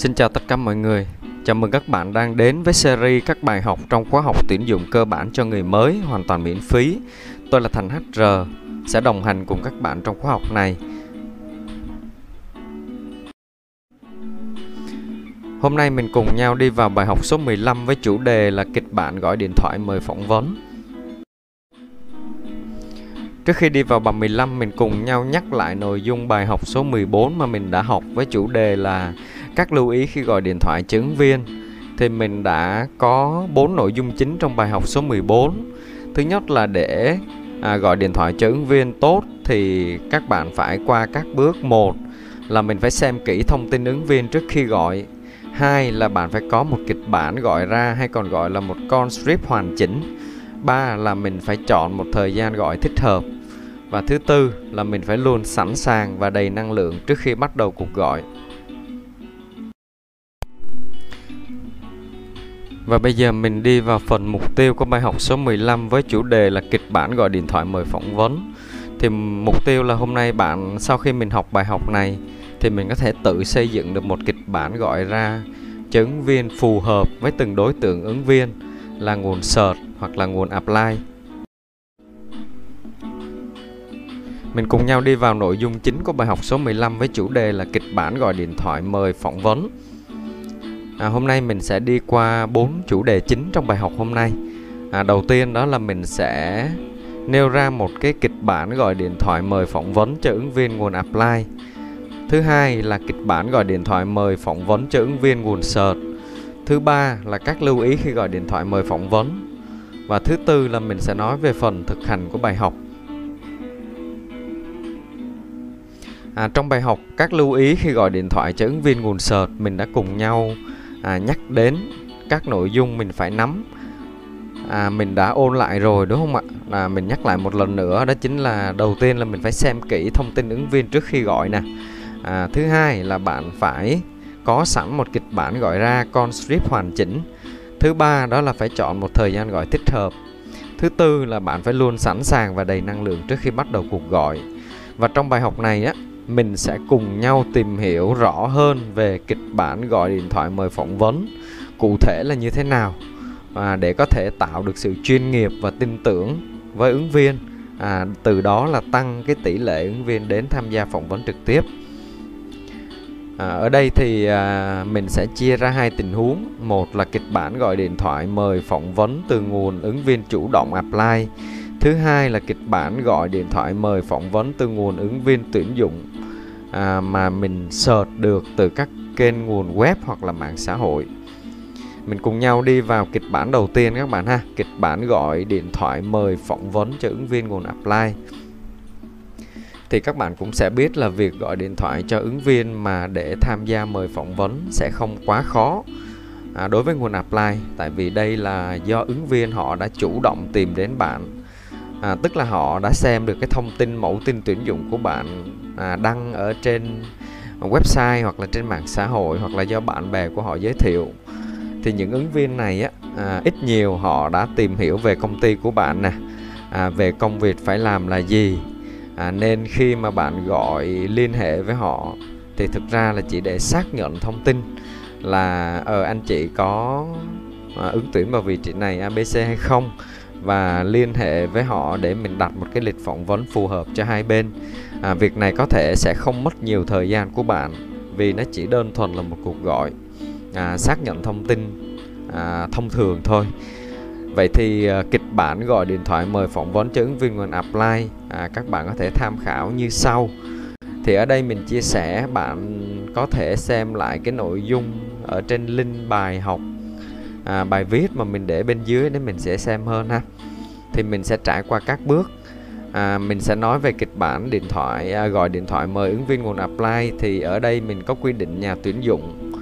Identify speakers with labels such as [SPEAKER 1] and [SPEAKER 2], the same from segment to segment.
[SPEAKER 1] Xin chào tất cả mọi người. Chào mừng các bạn đang đến với series các bài học trong khóa học tuyển dụng cơ bản cho người mới hoàn toàn miễn phí. Tôi là Thành HR, sẽ đồng hành cùng các bạn trong khóa học này. Hôm nay mình cùng nhau đi vào bài học số 15 với chủ đề là kịch bản gọi điện thoại mời phỏng vấn. Trước khi đi vào bài 15, mình cùng nhau nhắc lại nội dung bài học số 14 mà mình đã học với chủ đề là các lưu ý khi gọi điện thoại chứng viên. Thì mình đã có 4 nội dung chính trong bài học số 14. Thứ nhất là để à, gọi điện thoại cho ứng viên tốt thì các bạn phải qua các bước một là mình phải xem kỹ thông tin ứng viên trước khi gọi hai là bạn phải có một kịch bản gọi ra hay còn gọi là một con script hoàn chỉnh ba là mình phải chọn một thời gian gọi thích hợp và thứ tư là mình phải luôn sẵn sàng và đầy năng lượng trước khi bắt đầu cuộc gọi Và bây giờ mình đi vào phần mục tiêu của bài học số 15 với chủ đề là kịch bản gọi điện thoại mời phỏng vấn. Thì mục tiêu là hôm nay bạn, sau khi mình học bài học này, thì mình có thể tự xây dựng được một kịch bản gọi ra cho ứng viên phù hợp với từng đối tượng ứng viên, là nguồn search hoặc là nguồn apply. Mình cùng nhau đi vào nội dung chính của bài học số 15 với chủ đề là kịch bản gọi điện thoại mời phỏng vấn. À, hôm nay mình sẽ đi qua bốn chủ đề chính trong bài học hôm nay. À, đầu tiên đó là mình sẽ nêu ra một cái kịch bản gọi điện thoại mời phỏng vấn cho ứng viên nguồn apply. Thứ hai là kịch bản gọi điện thoại mời phỏng vấn cho ứng viên nguồn search. Thứ ba là các lưu ý khi gọi điện thoại mời phỏng vấn. Và thứ tư là mình sẽ nói về phần thực hành của bài học. À, trong bài học các lưu ý khi gọi điện thoại cho ứng viên nguồn search mình đã cùng nhau à, nhắc đến các nội dung mình phải nắm. À, mình đã ôn lại rồi đúng không ạ? Là mình nhắc lại một lần nữa đó chính là đầu tiên là mình phải xem kỹ thông tin ứng viên trước khi gọi nè. À, thứ hai là bạn phải có sẵn một kịch bản gọi ra con script hoàn chỉnh. Thứ ba đó là phải chọn một thời gian gọi thích hợp. Thứ tư là bạn phải luôn sẵn sàng và đầy năng lượng trước khi bắt đầu cuộc gọi. Và trong bài học này á mình sẽ cùng nhau tìm hiểu rõ hơn về kịch bản gọi điện thoại mời phỏng vấn. Cụ thể là như thế nào? À, để có thể tạo được sự chuyên nghiệp và tin tưởng với ứng viên. À, từ đó là tăng cái tỷ lệ ứng viên đến tham gia phỏng vấn trực tiếp. À, ở đây thì à, mình sẽ chia ra hai tình huống. Một là kịch bản gọi điện thoại mời phỏng vấn từ nguồn ứng viên chủ động apply. Thứ hai là kịch bản gọi điện thoại mời phỏng vấn từ nguồn ứng viên tuyển dụng à, mà mình search được từ các kênh nguồn web hoặc là mạng xã hội. Mình cùng nhau đi vào kịch bản đầu tiên các bạn ha. Kịch bản gọi điện thoại mời phỏng vấn cho ứng viên nguồn apply. Thì các bạn cũng sẽ biết là việc gọi điện thoại cho ứng viên mà để tham gia mời phỏng vấn sẽ không quá khó à, đối với nguồn apply. Tại vì đây là do ứng viên họ đã chủ động tìm đến bạn à, tức là họ đã xem được cái thông tin mẫu tin tuyển dụng của bạn à, đăng ở trên website hoặc là trên mạng xã hội hoặc là do bạn bè của họ giới thiệu. Thì những ứng viên này á à, ít nhiều họ đã tìm hiểu về công ty của bạn nè. À, về công việc phải làm là gì. À, nên khi mà bạn gọi liên hệ với họ thì thực ra là chỉ để xác nhận thông tin là ờ anh chị có à, ứng tuyển vào vị trí này ABC hay không và liên hệ với họ để mình đặt một cái lịch phỏng vấn phù hợp cho hai bên. À, việc này có thể sẽ không mất nhiều thời gian của bạn vì nó chỉ đơn thuần là một cuộc gọi à, xác nhận thông tin à, thông thường thôi. Vậy thì à, kịch bản gọi điện thoại mời phỏng vấn cho ứng viên nguồn apply à, các bạn có thể tham khảo như sau. Thì ở đây mình chia sẻ bạn có thể xem lại cái nội dung ở trên link bài học à, bài viết mà mình để bên dưới để mình sẽ xem hơn ha. Thì mình sẽ trải qua các bước. À, mình sẽ nói về kịch bản điện thoại à, gọi điện thoại mời ứng viên nguồn apply. Thì ở đây mình có quy định nhà tuyển dụng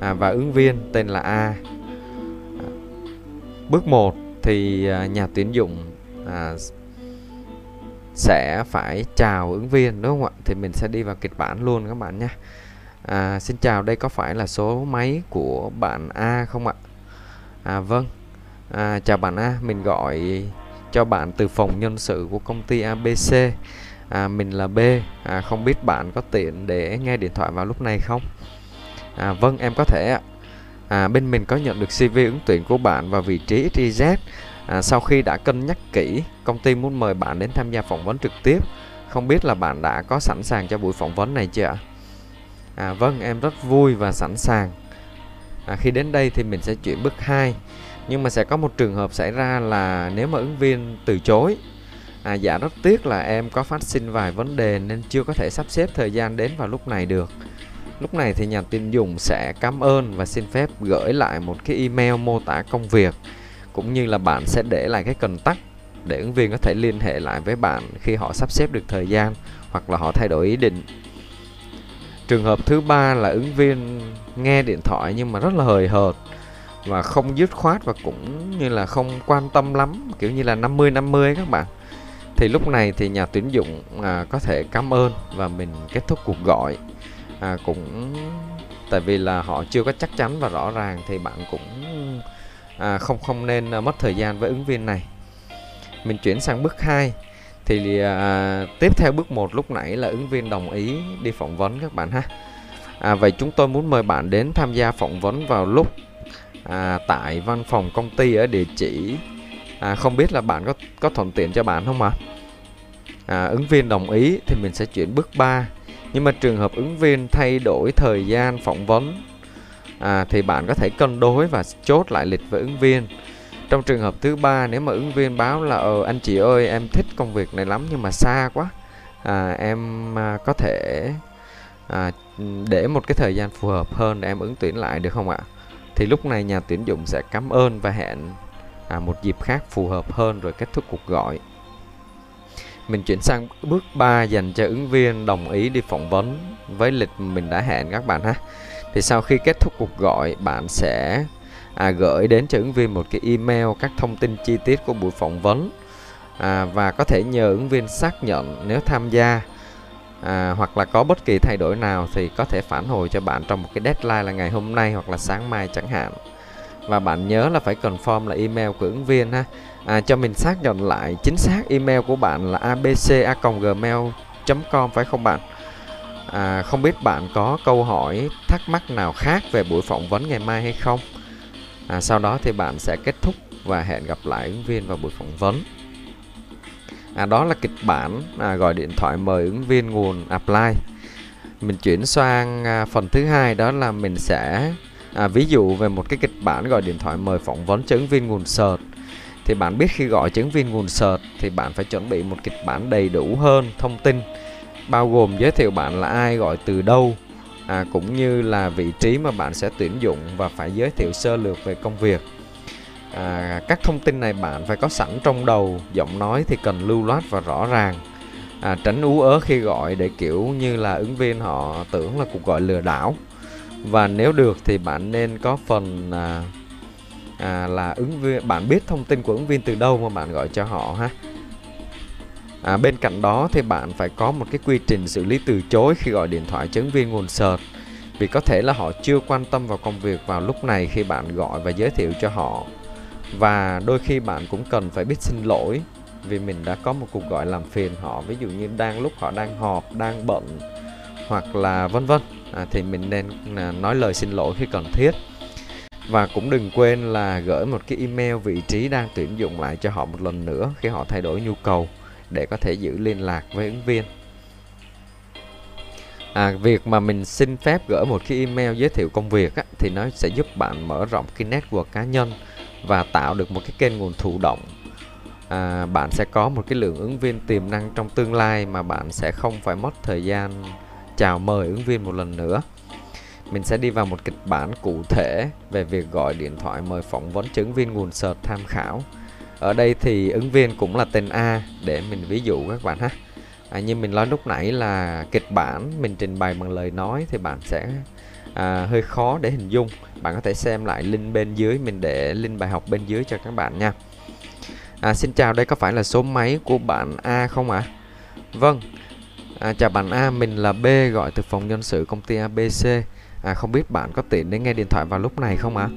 [SPEAKER 1] à, và ứng viên tên là A. À, bước 1 thì à, nhà tuyển dụng à, sẽ phải chào ứng viên đúng không ạ? Thì mình sẽ đi vào kịch bản luôn các bạn nhé. À, xin chào đây có phải là số máy của bạn A không ạ? À vâng à, chào bạn A mình gọi cho bạn từ phòng nhân sự của công ty ABC à, mình là B à, không biết bạn có tiện để nghe điện thoại vào lúc này không À, vâng, em có thể ạ. À, bên mình có nhận được CV ứng tuyển của bạn vào vị trí XYZ. À, sau khi đã cân nhắc kỹ, công ty muốn mời bạn đến tham gia phỏng vấn trực tiếp. Không biết là bạn đã có sẵn sàng cho buổi phỏng vấn này chưa ạ? À, vâng, em rất vui và sẵn sàng. À, khi đến đây thì mình sẽ chuyển bước 2. Nhưng mà sẽ có một trường hợp xảy ra là nếu mà ứng viên từ chối À, dạ rất tiếc là em có phát sinh vài vấn đề nên chưa có thể sắp xếp thời gian đến vào lúc này được. Lúc này thì nhà tuyển dụng sẽ cảm ơn và xin phép gửi lại một cái email mô tả công việc cũng như là bạn sẽ để lại cái cần tắc để ứng viên có thể liên hệ lại với bạn khi họ sắp xếp được thời gian hoặc là họ thay đổi ý định. Trường hợp thứ ba là ứng viên nghe điện thoại nhưng mà rất là hời hợt và không dứt khoát và cũng như là không quan tâm lắm, kiểu như là 50 50 các bạn. Thì lúc này thì nhà tuyển dụng à, có thể cảm ơn và mình kết thúc cuộc gọi. À, cũng tại vì là họ chưa có chắc chắn và rõ ràng thì bạn cũng à, không không nên à, mất thời gian với ứng viên này. Mình chuyển sang bước 2 thì à, tiếp theo bước 1 lúc nãy là ứng viên đồng ý đi phỏng vấn các bạn ha. À, vậy chúng tôi muốn mời bạn đến tham gia phỏng vấn vào lúc à, tại văn phòng công ty ở địa chỉ à, không biết là bạn có có thuận tiện cho bạn không ạ? À? ứng viên đồng ý thì mình sẽ chuyển bước 3 nhưng mà trường hợp ứng viên thay đổi thời gian phỏng vấn à, thì bạn có thể cân đối và chốt lại lịch với ứng viên trong trường hợp thứ ba nếu mà ứng viên báo là ờ anh chị ơi em thích công việc này lắm nhưng mà xa quá. À, em à, có thể à, để một cái thời gian phù hợp hơn để em ứng tuyển lại được không ạ? Thì lúc này nhà tuyển dụng sẽ cảm ơn và hẹn à, một dịp khác phù hợp hơn rồi kết thúc cuộc gọi. Mình chuyển sang bước 3 dành cho ứng viên đồng ý đi phỏng vấn với lịch mình đã hẹn các bạn ha. Thì sau khi kết thúc cuộc gọi bạn sẽ à, gửi đến cho ứng viên một cái email các thông tin chi tiết của buổi phỏng vấn. À, và có thể nhờ ứng viên xác nhận nếu tham gia. À, hoặc là có bất kỳ thay đổi nào thì có thể phản hồi cho bạn trong một cái deadline là ngày hôm nay hoặc là sáng mai chẳng hạn. Và bạn nhớ là phải confirm là email của ứng viên ha. À, cho mình xác nhận lại chính xác email của bạn là abca@gmail.com phải không bạn? À, không biết bạn có câu hỏi thắc mắc nào khác về buổi phỏng vấn ngày mai hay không? À, sau đó thì bạn sẽ kết thúc và hẹn gặp lại ứng viên vào buổi phỏng vấn. À, đó là kịch bản à, gọi điện thoại mời ứng viên nguồn apply. Mình chuyển sang à, phần thứ hai đó là mình sẽ à, ví dụ về một cái kịch bản gọi điện thoại mời phỏng vấn cho ứng viên nguồn search. Thì bạn biết khi gọi cho ứng viên nguồn search thì bạn phải chuẩn bị một kịch bản đầy đủ hơn thông tin bao gồm giới thiệu bạn là ai gọi từ đâu à, cũng như là vị trí mà bạn sẽ tuyển dụng và phải giới thiệu sơ lược về công việc. À, các thông tin này bạn phải có sẵn trong đầu giọng nói thì cần lưu loát và rõ ràng. À, tránh ú ớ khi gọi để kiểu như là ứng viên họ tưởng là cuộc gọi lừa đảo. Và nếu được thì bạn nên có phần à, à, là ứng viên bạn biết thông tin của ứng viên từ đâu mà bạn gọi cho họ ha à, bên cạnh đó thì bạn phải có một cái quy trình xử lý từ chối khi gọi điện thoại chứng viên nguồn search. Vì có thể là họ chưa quan tâm vào công việc vào lúc này khi bạn gọi và giới thiệu cho họ. Và đôi khi bạn cũng cần phải biết xin lỗi vì mình đã có một cuộc gọi làm phiền họ ví dụ như đang lúc họ đang họp đang bận hoặc là vân vân. À, thì mình nên à, nói lời xin lỗi khi cần thiết. Và cũng đừng quên là gửi một cái email vị trí đang tuyển dụng lại cho họ một lần nữa khi họ thay đổi nhu cầu để có thể giữ liên lạc với ứng viên. À, việc mà mình xin phép gửi một cái email giới thiệu công việc á, thì nó sẽ giúp bạn mở rộng cái network cá nhân và tạo được một cái kênh nguồn thụ động. À, bạn sẽ có một cái lượng ứng viên tiềm năng trong tương lai mà bạn sẽ không phải mất thời gian chào mời ứng viên một lần nữa. Mình sẽ đi vào một kịch bản cụ thể về việc gọi điện thoại mời phỏng vấn cho ứng viên nguồn sợt tham khảo ở đây thì ứng viên cũng là tên A để mình ví dụ các bạn ha à, như mình nói lúc nãy là kịch bản mình trình bày bằng lời nói thì bạn sẽ à, hơi khó để hình dung bạn có thể xem lại link bên dưới mình để link bài học bên dưới cho các bạn nha à, xin chào đây có phải là số máy của bạn A không ạ à? vâng À, chào bạn A, mình là B gọi từ phòng nhân sự công ty ABC. À, không biết bạn có tiện để nghe điện thoại vào lúc này không ạ?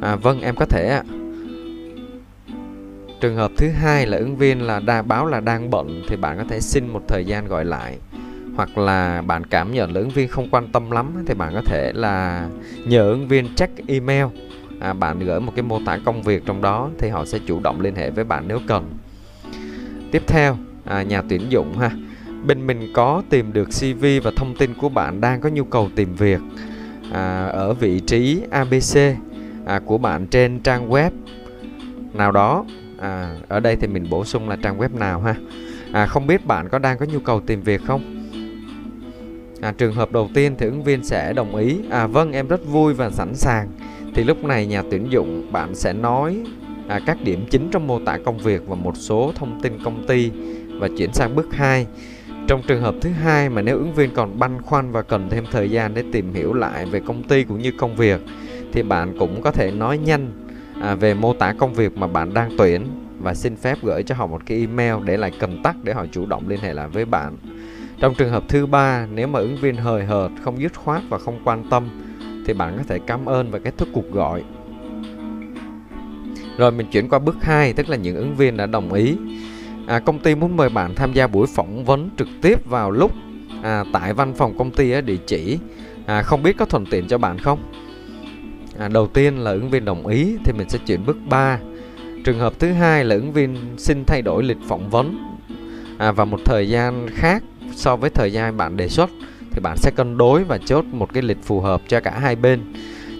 [SPEAKER 1] À? à vâng, em có thể ạ. Trường hợp thứ hai là ứng viên là đa báo là đang bận thì bạn có thể xin một thời gian gọi lại. Hoặc là bạn cảm nhận là ứng viên không quan tâm lắm thì bạn có thể là nhờ ứng viên check email. À, bạn gửi một cái mô tả công việc trong đó thì họ sẽ chủ động liên hệ với bạn nếu cần. Tiếp theo à, nhà tuyển dụng ha. Bên mình có tìm được CV và thông tin của bạn đang có nhu cầu tìm việc à, ở vị trí ABC à, của bạn trên trang web. Nào đó à, ở đây thì mình bổ sung là trang web nào ha? À, không biết bạn có đang có nhu cầu tìm việc không? À, trường hợp đầu tiên thì ứng viên sẽ đồng ý. À vâng em rất vui và sẵn sàng. Thì lúc này nhà tuyển dụng bạn sẽ nói à, các điểm chính trong mô tả công việc và một số thông tin công ty và chuyển sang bước 2 trong trường hợp thứ hai mà nếu ứng viên còn băn khoăn và cần thêm thời gian để tìm hiểu lại về công ty cũng như công việc thì bạn cũng có thể nói nhanh à, về mô tả công việc mà bạn đang tuyển và xin phép gửi cho họ một cái email để lại cầm tắt để họ chủ động liên hệ lại với bạn. Trong trường hợp thứ ba, nếu mà ứng viên hời hợt, không dứt khoát và không quan tâm thì bạn có thể cảm ơn và kết thúc cuộc gọi. Rồi mình chuyển qua bước 2, tức là những ứng viên đã đồng ý. À, công ty muốn mời bạn tham gia buổi phỏng vấn trực tiếp vào lúc à, tại văn phòng công ty ở địa chỉ. À, không biết có thuận tiện cho bạn không? À, đầu tiên là ứng viên đồng ý thì mình sẽ chuyển bước 3. Trường hợp thứ hai là ứng viên xin thay đổi lịch phỏng vấn à, và một thời gian khác so với thời gian bạn đề xuất thì bạn sẽ cân đối và chốt một cái lịch phù hợp cho cả hai bên.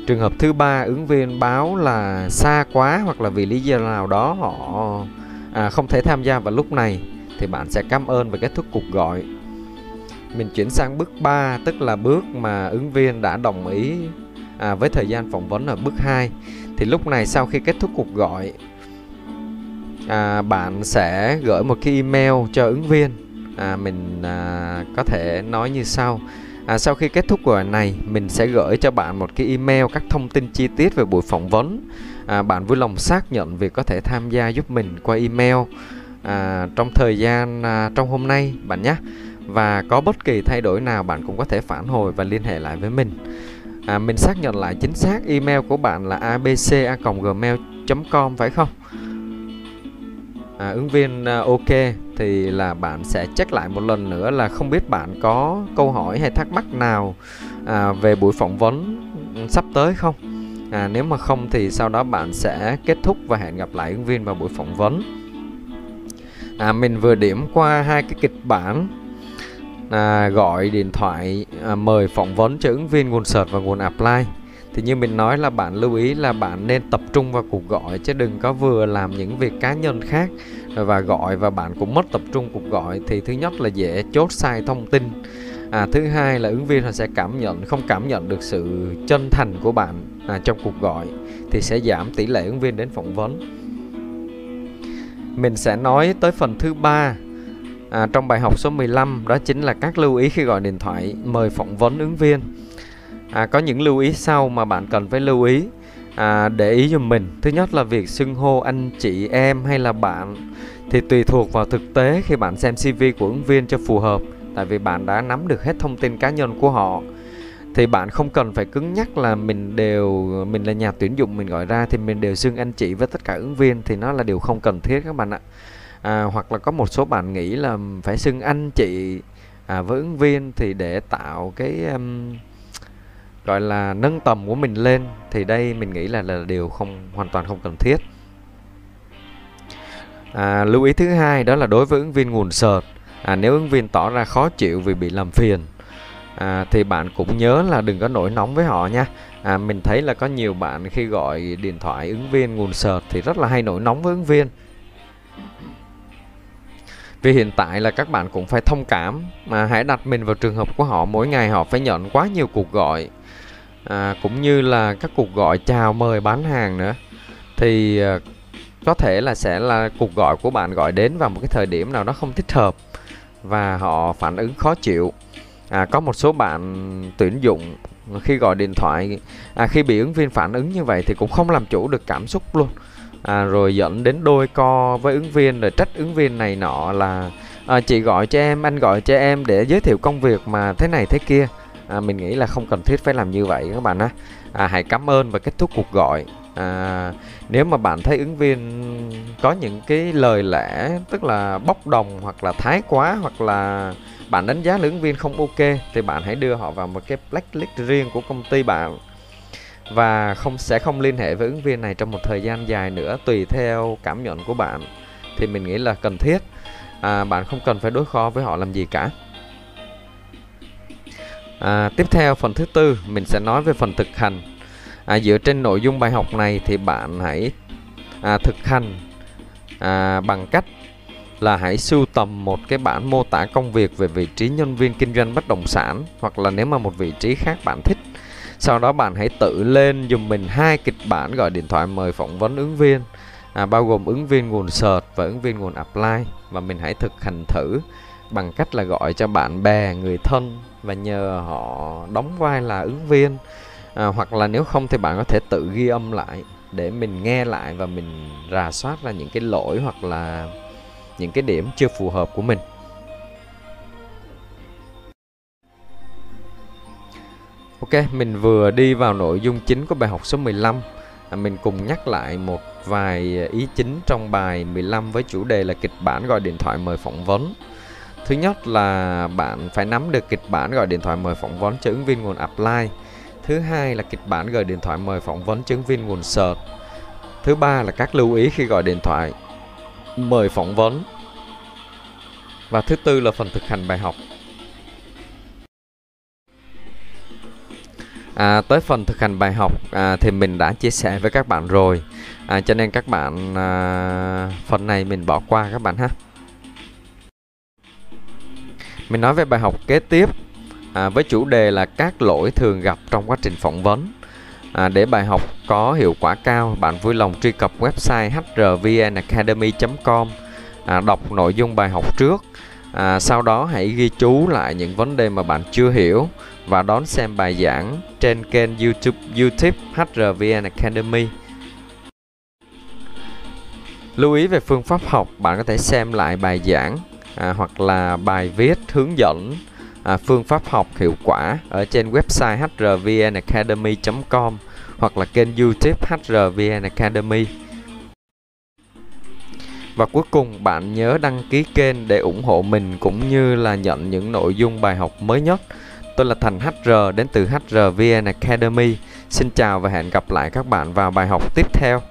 [SPEAKER 1] Trường hợp thứ ba ứng viên báo là xa quá hoặc là vì lý do nào đó họ à, không thể tham gia vào lúc này thì bạn sẽ cảm ơn và kết thúc cuộc gọi. Mình chuyển sang bước 3 tức là bước mà ứng viên đã đồng ý à, với thời gian phỏng vấn ở bước 2 thì lúc này sau khi kết thúc cuộc gọi à, bạn sẽ gửi một cái email cho ứng viên. À, mình à, có thể nói như sau. À, sau khi kết thúc cuộc này mình sẽ gửi cho bạn một cái email các thông tin chi tiết về buổi phỏng vấn. À, bạn vui lòng xác nhận việc có thể tham gia giúp mình qua email à, trong thời gian à, trong hôm nay bạn nhé. Và có bất kỳ thay đổi nào bạn cũng có thể phản hồi và liên hệ lại với mình à, mình xác nhận lại chính xác email của bạn là abca@gmail.com phải không? À, ứng viên à, ok thì là bạn sẽ check lại một lần nữa là không biết bạn có câu hỏi hay thắc mắc nào à, về buổi phỏng vấn ừ, sắp tới không? À, nếu mà không thì sau đó bạn sẽ kết thúc và hẹn gặp lại ứng viên vào buổi phỏng vấn. À, mình vừa điểm qua hai cái kịch bản à, gọi điện thoại à, mời phỏng vấn cho ứng viên nguồn search và nguồn apply. Thì như mình nói là bạn lưu ý là bạn nên tập trung vào cuộc gọi chứ đừng có vừa làm những việc cá nhân khác và gọi và bạn cũng mất tập trung cuộc gọi. Thì thứ nhất là dễ chốt sai thông tin. À, thứ hai là ứng viên họ sẽ cảm nhận không cảm nhận được sự chân thành của bạn à, trong cuộc gọi thì sẽ giảm tỷ lệ ứng viên đến phỏng vấn. Mình sẽ nói tới phần thứ ba à, trong bài học số 15 đó chính là các lưu ý khi gọi điện thoại mời phỏng vấn ứng viên. À, có những lưu ý sau mà bạn cần phải lưu ý. À, để ý giùm mình. Thứ nhất là việc xưng hô anh chị em hay là bạn thì tùy thuộc vào thực tế khi bạn xem cv của ứng viên cho phù hợp tại vì bạn đã nắm được hết thông tin cá nhân của họ. Thì bạn không cần phải cứng nhắc là mình đều mình là nhà tuyển dụng mình gọi ra thì mình đều xưng anh chị với tất cả ứng viên thì nó là điều không cần thiết các bạn ạ à, hoặc là có một số bạn nghĩ là phải xưng anh chị à, với ứng viên thì để tạo cái um, gọi là nâng tầm của mình lên thì đây mình nghĩ là là điều không hoàn toàn không cần thiết. À, lưu ý thứ hai đó là đối với ứng viên nguồn sợt à, nếu ứng viên tỏ ra khó chịu vì bị làm phiền à, thì bạn cũng nhớ là đừng có nổi nóng với họ nha. À, mình thấy là có nhiều bạn khi gọi điện thoại ứng viên nguồn sợt thì rất là hay nổi nóng với ứng viên vì hiện tại là các bạn cũng phải thông cảm mà hãy đặt mình vào trường hợp của họ. Mỗi ngày họ phải nhận quá nhiều cuộc gọi. À, cũng như là các cuộc gọi chào mời bán hàng nữa. Thì à, có thể là sẽ là cuộc gọi của bạn gọi đến vào một cái thời điểm nào đó không thích hợp và họ phản ứng khó chịu. À, có một số bạn tuyển dụng khi gọi điện thoại à, khi bị ứng viên phản ứng như vậy thì cũng không làm chủ được cảm xúc luôn à, rồi dẫn đến đôi co với ứng viên rồi trách ứng viên này nọ là à, chị gọi cho em anh gọi cho em để giới thiệu công việc mà thế này thế kia. À, mình nghĩ là không cần thiết phải làm như vậy các bạn á à, hãy cảm ơn và kết thúc cuộc gọi. À, nếu mà bạn thấy ứng viên có những cái lời lẽ tức là bốc đồng hoặc là thái quá hoặc là bạn đánh giá là ứng viên không ok thì bạn hãy đưa họ vào một cái blacklist riêng của công ty bạn và không sẽ không liên hệ với ứng viên này trong một thời gian dài nữa tùy theo cảm nhận của bạn. Thì mình nghĩ là cần thiết. À, bạn không cần phải đối kho với họ làm gì cả. À, tiếp theo phần thứ tư mình sẽ nói về phần thực hành. À, dựa trên nội dung bài học này thì bạn hãy à, thực hành à, bằng cách là hãy sưu tầm một cái bản mô tả công việc về vị trí nhân viên kinh doanh bất động sản hoặc là nếu mà một vị trí khác bạn thích sau đó bạn hãy tự lên dùm mình hai kịch bản gọi điện thoại mời phỏng vấn ứng viên. À, bao gồm ứng viên nguồn search và ứng viên nguồn apply. Và mình hãy thực hành thử bằng cách là gọi cho bạn bè người thân và nhờ họ đóng vai là ứng viên. À, hoặc là nếu không thì bạn có thể tự ghi âm lại để mình nghe lại và mình rà soát ra những cái lỗi hoặc là những cái điểm chưa phù hợp của mình. Ok, mình vừa đi vào nội dung chính của bài học số 15 à, Mình cùng nhắc lại một vài ý chính trong bài 15 với chủ đề là kịch bản gọi điện thoại mời phỏng vấn. Thứ nhất là bạn phải nắm được kịch bản gọi điện thoại mời phỏng vấn cho ứng viên nguồn apply. Thứ hai là kịch bản gọi điện thoại mời phỏng vấn cho ứng viên nguồn search. Thứ ba là các lưu ý khi gọi điện thoại mời phỏng vấn. Và thứ tư là phần thực hành bài học. À, tới phần thực hành bài học à, thì mình đã chia sẻ với các bạn rồi. À, cho nên các bạn à, phần này mình bỏ qua các bạn ha. Mình nói về bài học kế tiếp à, với chủ đề là các lỗi thường gặp trong quá trình phỏng vấn. À, để bài học có hiệu quả cao bạn vui lòng truy cập website hrvnacademy.com à, đọc nội dung bài học trước à, sau đó hãy ghi chú lại những vấn đề mà bạn chưa hiểu và đón xem bài giảng trên kênh YouTube YouTube HRVN Academy. Lưu ý về phương pháp học, bạn có thể xem lại bài giảng à, hoặc là bài viết hướng dẫn à, phương pháp học hiệu quả ở trên website hrvnacademy.com hoặc là kênh YouTube HRVN Academy. Và cuối cùng, bạn nhớ đăng ký kênh để ủng hộ mình cũng như là nhận những nội dung bài học mới nhất. Tôi là Thành HR đến từ HRVN Academy. Xin chào và hẹn gặp lại các bạn vào bài học tiếp theo.